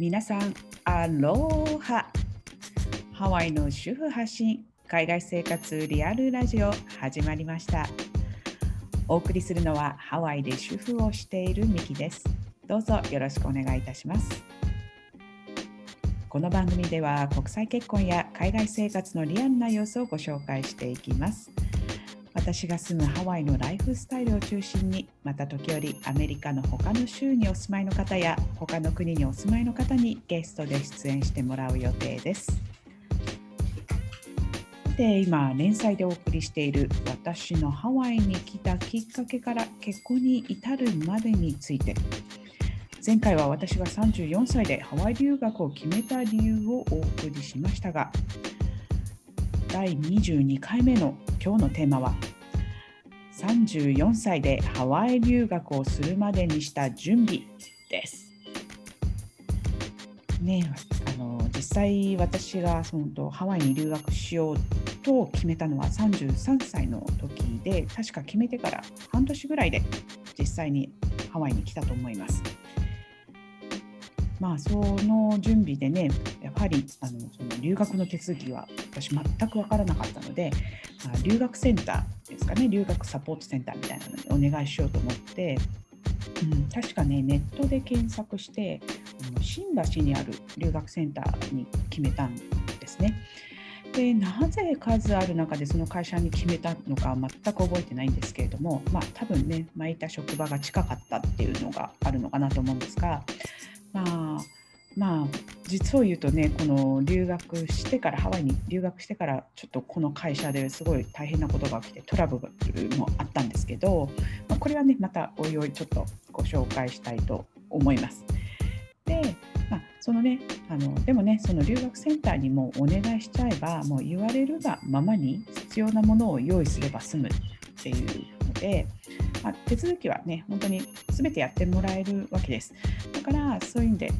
皆さん、アローハ。ハワイの主婦発信海外生活リアルラジオ始まりました。お送りするのはハワイで主婦をしているミキです。どうぞよろしくお願いいたします。この番組では国際結婚や海外生活のリアルな様子をご紹介していきます。私が住むハワイのライフスタイルを中心にまた時折アメリカの他の州にお住まいの方や他の国にお住まいの方にゲストで出演してもらう予定です。で今連載でお送りしている私のハワイに来たきっかけから結婚に至るまでについて。前回は私が34歳でハワイ留学を決めた理由をお送りしましたが第22回目の今日のテーマは34歳でハワイ留学をするまでにした準備です。ねあの実際私がそのハワイに留学しようと決めたのは33歳の時で確か決めてから半年ぐらいで実際にハワイに来たと思います。まあその準備でねやはりあのその留学の手続きは私全く分からなかったので、まあ、留学センターですかね留学サポートセンターみたいなのにお願いしようと思って、うん、確かねネットで検索して新橋にある留学センターに決めたんですね。でなぜ数ある中でその会社に決めたのか全く覚えてないんですけれども、まあ、多分ね巻いた職場が近かったっていうのがあるのかなと思うんですが、まあまあ実を言うとねこの留学してからハワイに留学してからちょっとこの会社ですごい大変なことが起きてトラブルもあったんですけど、まあ、これはねまたおいおいちょっとご紹介したいと思います。で、まあ、そのねあのでもねその留学センターにもお願いしちゃえばもう言われるがままに必要なものを用意すれば済むっていうので、まあ、手続きはね本当に全てやってもらえるわけです。だからそういう意味で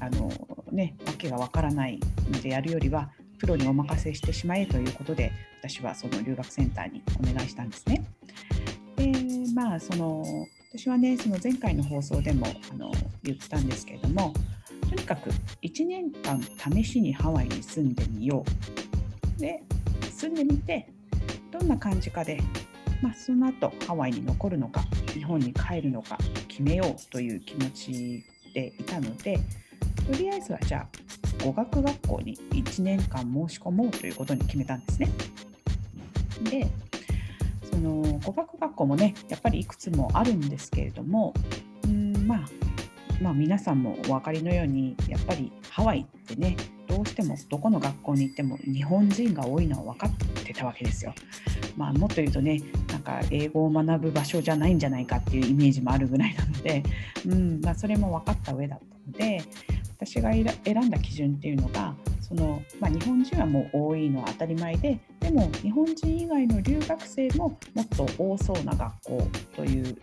あの、ね、わけがわからないのでやるよりはプロにお任せしてしまえということで私はその留学センターにお願いしたんですね。でまあその私はねその前回の放送でもあの言ったんですけれどもとにかく1年間試しにハワイに住んでみよう。で住んでみてどんな感じかで、まあ、その後ハワイに残るのか日本に帰るのか決めようという気持ちでいたのでとりあえずはじゃあ語学学校に1年間申し込もうということに決めたんですね。でその語学学校もねやっぱりいくつもあるんですけれどもうんまあまあ皆さんもお分かりのようにやっぱりハワイってねどうしてもどこの学校に行っても日本人が多いのは分かってたわけですよ。まあ、もっと言うとねなんか英語を学ぶ場所じゃないんじゃないかっていうイメージもあるぐらいなので、うんまあ、それも分かった上だったので私が選んだ基準っていうのがその、まあ、日本人はもう多いのは当たり前ででも日本人以外の留学生ももっと多そうな学校というと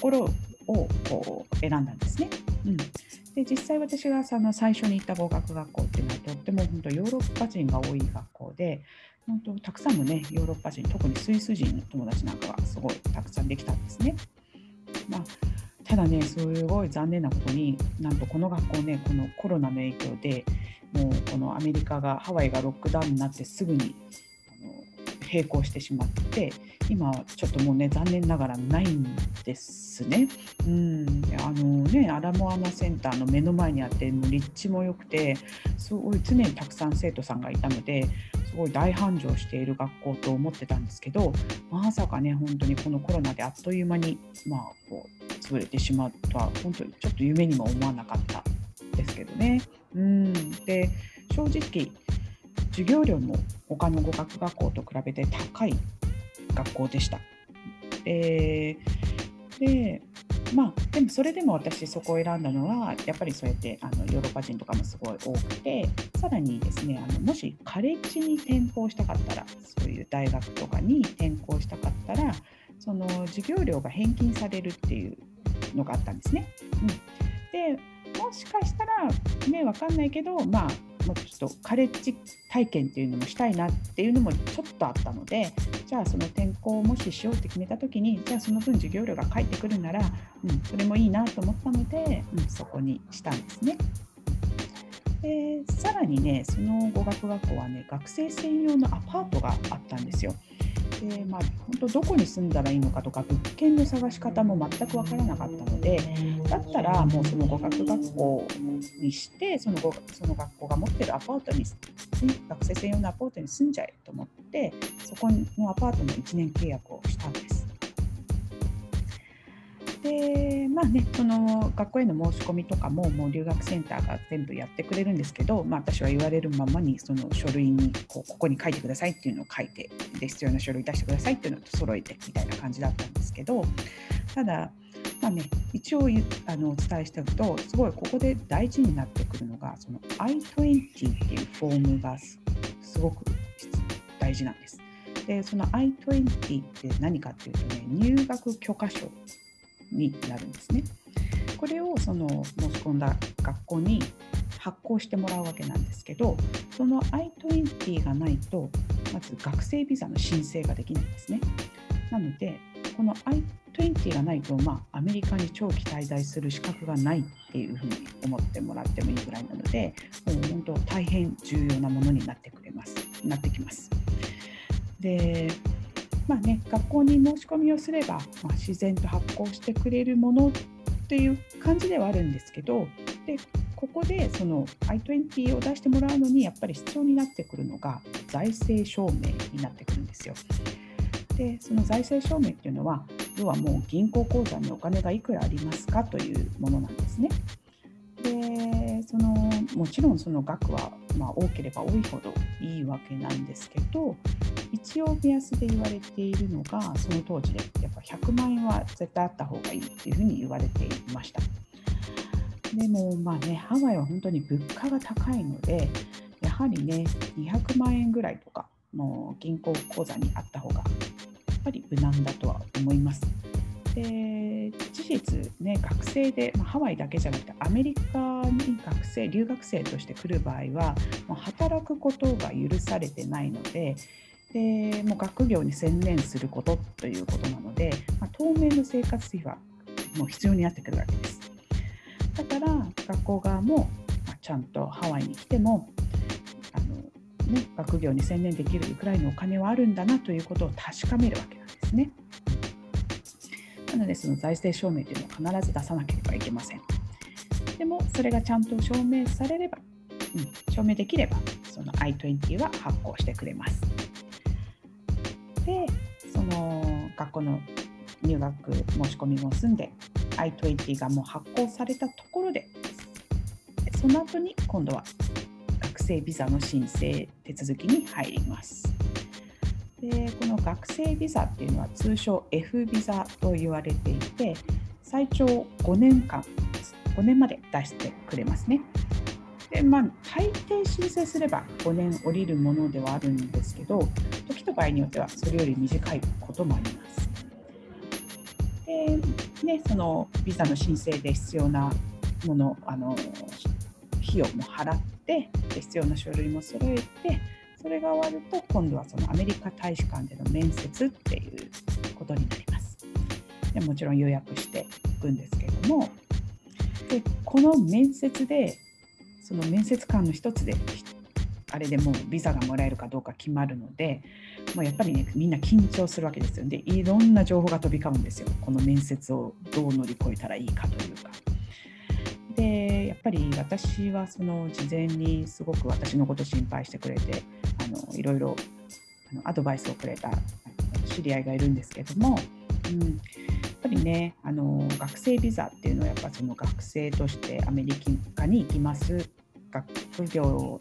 ころをこう選んだんですね。うん、で実際私がその最初に行った語学学校っていうのはとっても本当ヨーロッパ人が多い学校で本当たくさんのねヨーロッパ人特にスイス人の友達なんかがすごいたくさんできたんですね。まあただね、すごい残念なことに、なんとこの学校ね、このコロナの影響で、もうこのアメリカが、ハワイがロックダウンになってすぐにあの並行してしまって、今、ちょっともうね、残念ながらないんですね。うん、あのね、アラモアナセンターの目の前にあって、もう立地も良くて、すごい常にたくさん生徒さんがいたので、すごい大繁盛している学校と思ってたんですけど、まさかね、本当にこのコロナであっという間に、まあ、こう潰れてしまうとは本当にちょっと夢にも思わなかったですけどね。うんで正直授業料も他の語学学校と比べて高い学校でした。ででまあでもそれでも私そこを選んだのはやっぱりそうやってあのヨーロッパ人とかもすごい多くてさらにですねあのもしカレッジに転校したかったらそういう大学とかに転校したかったらその授業料が返金されるっていうのがあったんですね。うん、でもしかしたらね分かんないけどまあもうちょっとカレッジ体験っていうのもしたいなっていうのもちょっとあったのでじゃあその転校をもししようって決めた時にじゃあその分授業料が返ってくるなら、うん、それもいいなと思ったので、うん、そこにしたんですね。でさらにねその語学学校はね学生専用のアパートがあったんですよ。でまあ、本当どこに住んだらいいのかとか物件の探し方も全く分からなかったのでだったらもうその語学学校にしてそのその学校が持ってるアパートに、学生専用のアパートに住んじゃえと思ってそこのアパートの1年契約をしたんです。でまあねその学校への申し込みとかももう留学センターが全部やってくれるんですけど、まあ、私は言われるままにその書類にこうここに書いてくださいっていうのを書いてで必要な書類出してくださいっていうのと揃えてみたいな感じだったんですけどただまあね、一応あのお伝えしておくとすごいここで大事になってくるのがその I20 っていうフォームがすごく大事なんです。でその I20 って何かっていうとね入学許可証になるんですね。これをその申し込んだ学校に発行してもらうわけなんですけどその I20 がないとまず学生ビザの申請ができないんですね。なのでこの I20 がないと、まあ、アメリカに長期滞在する資格がないっていうふうに思ってもらってもいいぐらいなのでもう本当大変重要なものになってくれますなってきます。でまあね、学校に申し込みをすれば、まあ、自然と発行してくれるものっていう感じではあるんですけどでここでその I20 を出してもらうのにやっぱり必要になってくるのが財政証明になってくるんですよ。でその財政証明っていうのは要はもう銀行口座にお金がいくらありますかというものなんですね。でそのもちろんその額はま多ければ多いほどいいわけなんですけど一応目安で言われているのがその当時でやっぱ100万円は絶対あった方がいいっていうふうに言われていました。でもまあねハワイは本当に物価が高いのでやはりね200万円ぐらいとかもう銀行口座にあった方がやっぱり無難だとは思います。で事実ね学生で、まあ、ハワイだけじゃなくてアメリカに学生留学生として来る場合はもう働くことが許されてないのででもう学業に専念することということなので、まあ、当面の生活費はもう必要になってくるわけです。だから学校側も、まあ、ちゃんとハワイに来てもあの、ね、学業に専念できるくらいのお金はあるんだなということを確かめるわけなんですね。なのでその財政証明というのは必ず出さなければいけません。でもそれがちゃんと証明されれば、うん、証明できればその I20 は発行してくれます。でその学校の入学申し込みも済んで I20 がもう発行されたところでその後に今度は学生ビザの申請手続きに入ります。でこの学生ビザっていうのは通称 F ビザと言われていて最長5年間5年まで出してくれますね。でまあ、大抵申請すれば5年降りるものではあるんですけど時と場合によってはそれより短いこともあります。でね、そのビザの申請で必要なものあの費用も払って必要な書類も揃えてそれが終わると今度はそのアメリカ大使館での面接っていうことになります。でもちろん予約していくんですけれどもでこの面接でその面接官の一つであれでもうビザがもらえるかどうか決まるのでもうやっぱりねみんな緊張するわけですよでいろんな情報が飛び交うんですよこの面接をどう乗り越えたらいいかというか。でやっぱり私はその事前にすごく私のこと心配してくれてあのいろいろあのアドバイスをくれた知り合いがいるんですけども、うん、やっぱりねあの学生ビザっていうのはやっぱその学生としてアメリカに行きます。学業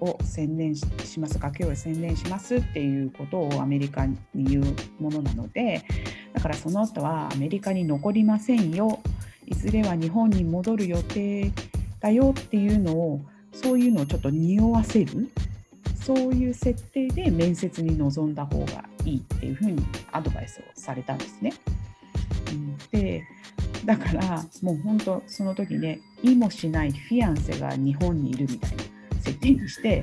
を専念します。学業を専念しますっていうことをアメリカに言うものなのでだからその後はアメリカに残りませんよいずれは日本に戻る予定だよっていうのをそういうのをちょっと匂わせるそういう設定で面接に臨んだ方がいいっていうふうにアドバイスをされたんですね。でだからもう本当その時ね意もしないフィアンセが日本にいるみたいな設定にして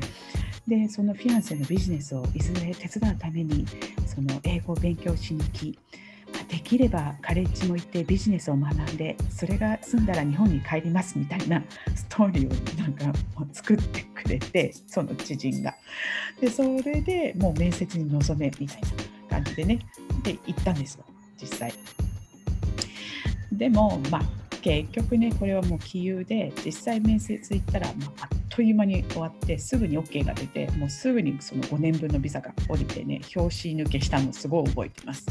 でそのフィアンセのビジネスをいずれ手伝うためにその英語を勉強しに行きできればカレッジも行ってビジネスを学んでそれが済んだら日本に帰りますみたいなストーリーをなんか作ってくれてその知人が。でそれでもう面接に臨めみたいな感じでね。で行ったんですよ実際。でもまあ結局ねこれはもう杞憂で実際面接行ったら、まあ、あっという間に終わってすぐに OK が出てもうすぐにその5年分のビザが降りてね表紙抜けしたのすごい覚えてます。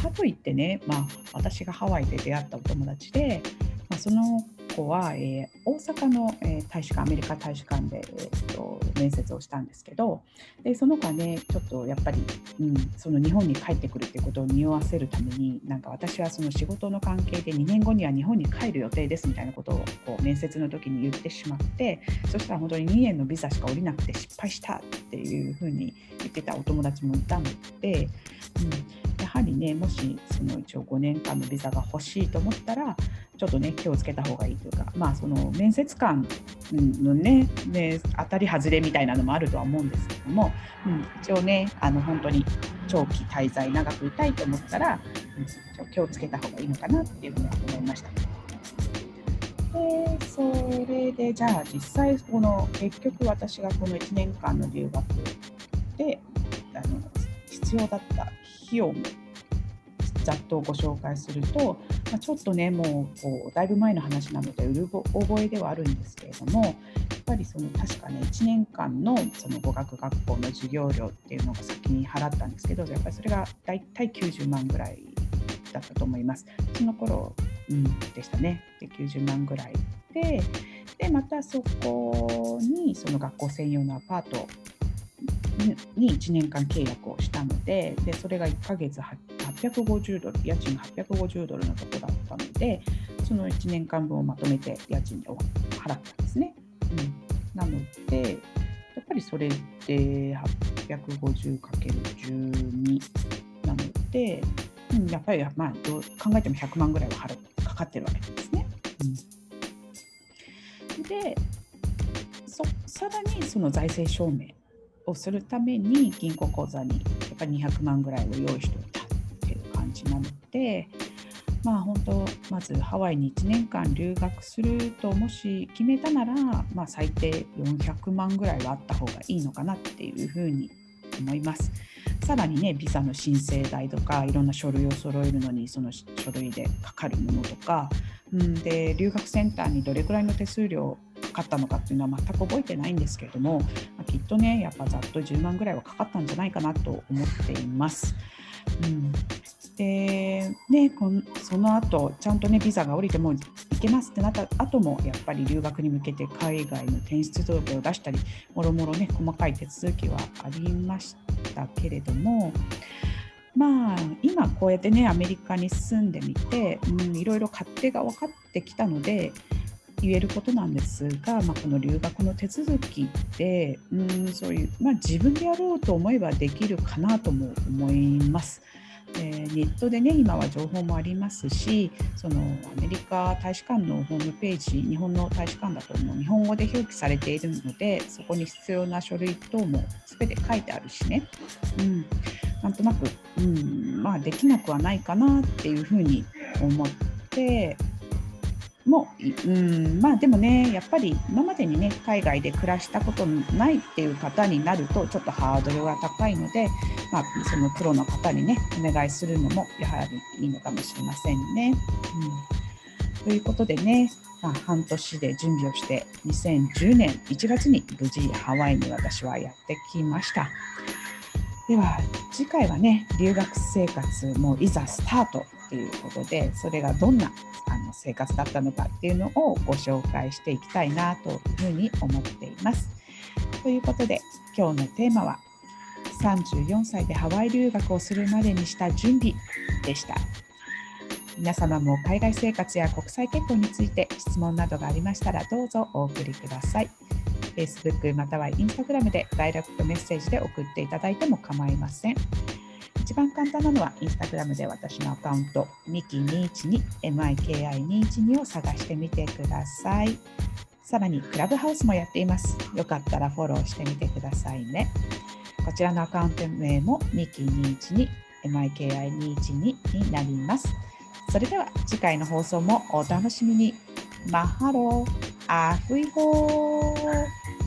かといってね、まあ、私がハワイで出会ったお友達で、まあ、その子は、えー、大阪の、えー、大使館アメリカ大使館で、えーと、面接をしたんですけどでその子はねちょっとやっぱり、うん、その日本に帰ってくるっていうことを匂わせるためになんか私はその仕事の関係で2年後には日本に帰る予定ですみたいなことをこう面接の時に言ってしまってそしたら本当に2年のビザしか下りなくて失敗したっていうふうに言ってたお友達もいたので、うん、やはりねもしその一応5年間のビザが欲しいと思ったらちょっとね気をつけた方がいいというかまあその面接官のねね当たり外れみたいなのもあるとは思うんですけども、うん、一応ねあの本当に長期滞在長くいたいと思ったら、うん、気をつけた方がいいのかなっていうふうには思いました。でそれでじゃあ実際この結局私がこの1年間の留学であの必要だった費用もざっとご紹介すると、まあ、ちょっとねもうこうだいぶ前の話なのでうる覚えではあるんですけれどもやっぱりその確かね1年間のその語学学校の授業料っていうのが先に払ったんですけどやっぱりそれが大体90万ぐらいだったと思います。その頃、うん、でしたね。で90万ぐらいででまたそこにその学校専用のアパートに1年間契約をしたのででそれが1ヶ月850ドル家賃850ドルのとこだったのでその1年間分をまとめて家賃を払ったんですね。うん、なのでやっぱりそれで 850×12 なので、うん、やっぱり、まあ、どう考えても100万ぐらいは払かかってるわけですね。うん、でさらにその財政証明をするために銀行口座にやっぱり200万ぐらいを用意しておいたっていう感じなのでまあ本当まずハワイに1年間留学するともし決めたなら、まあ、最低400万ぐらいはあった方がいいのかなっていうふうに思います。さらにねビザの申請代とかいろんな書類を揃えるのにその書類でかかるものとか、うん、で留学センターにどれくらいの手数料かかったのかっていうのは全く覚えてないんですけれども、ま、きっとねやっぱざっと10万ぐらいはかかったんじゃないかなと思っています。うん、でねこんその後ちゃんとねビザが下りても行けますってなった後もやっぱり留学に向けて海外の転出届を出したりもろもろね細かい手続きはありましたけれどもまあ今こうやってねアメリカに住んでみて、うん、いろいろ勝手が分かってきたので言えることなんですが、まあ、この留学の手続きってうんそういう、まあ、自分でやろうと思えばできるかなとも思います。えネットでね今は情報もありますしそのアメリカ大使館のホームページ日本の大使館だともう日本語で表記されているのでそこに必要な書類等も全て書いてあるしね、うん、なんとなく、うんまあ、できなくはないかなっていうふうに思ってもうんまあでもねやっぱり今までにね海外で暮らしたことないっていう方になるとちょっとハードルが高いので、まあ、そのプロの方にねお願いするのもやはりいいのかもしれませんね。うん、ということでね、まあ、半年で準備をして2010年1月に無事ハワイに私はやってきました。では次回はね留学生活もいざスタートということでそれがどんなあの生活だったのかっていうのをご紹介していきたいなというふうに思っています。ということで今日のテーマは34歳でハワイ留学をするまでにした準備でした。皆様も海外生活や国際結婚について質問などがありましたらどうぞお送りください。Facebook または Instagram でダイレクトメッセージで送っていただいても構いません。一番簡単なのは Instagram で私のアカウント、ミキ212、MIKI212 を探してみてください。さらに、クラブハウスもやっています。よかったらフォローしてみてくださいね。こちらのアカウント名もミキ212、MIKI212 になります。それでは次回の放送もお楽しみに。マハロー、アフイホー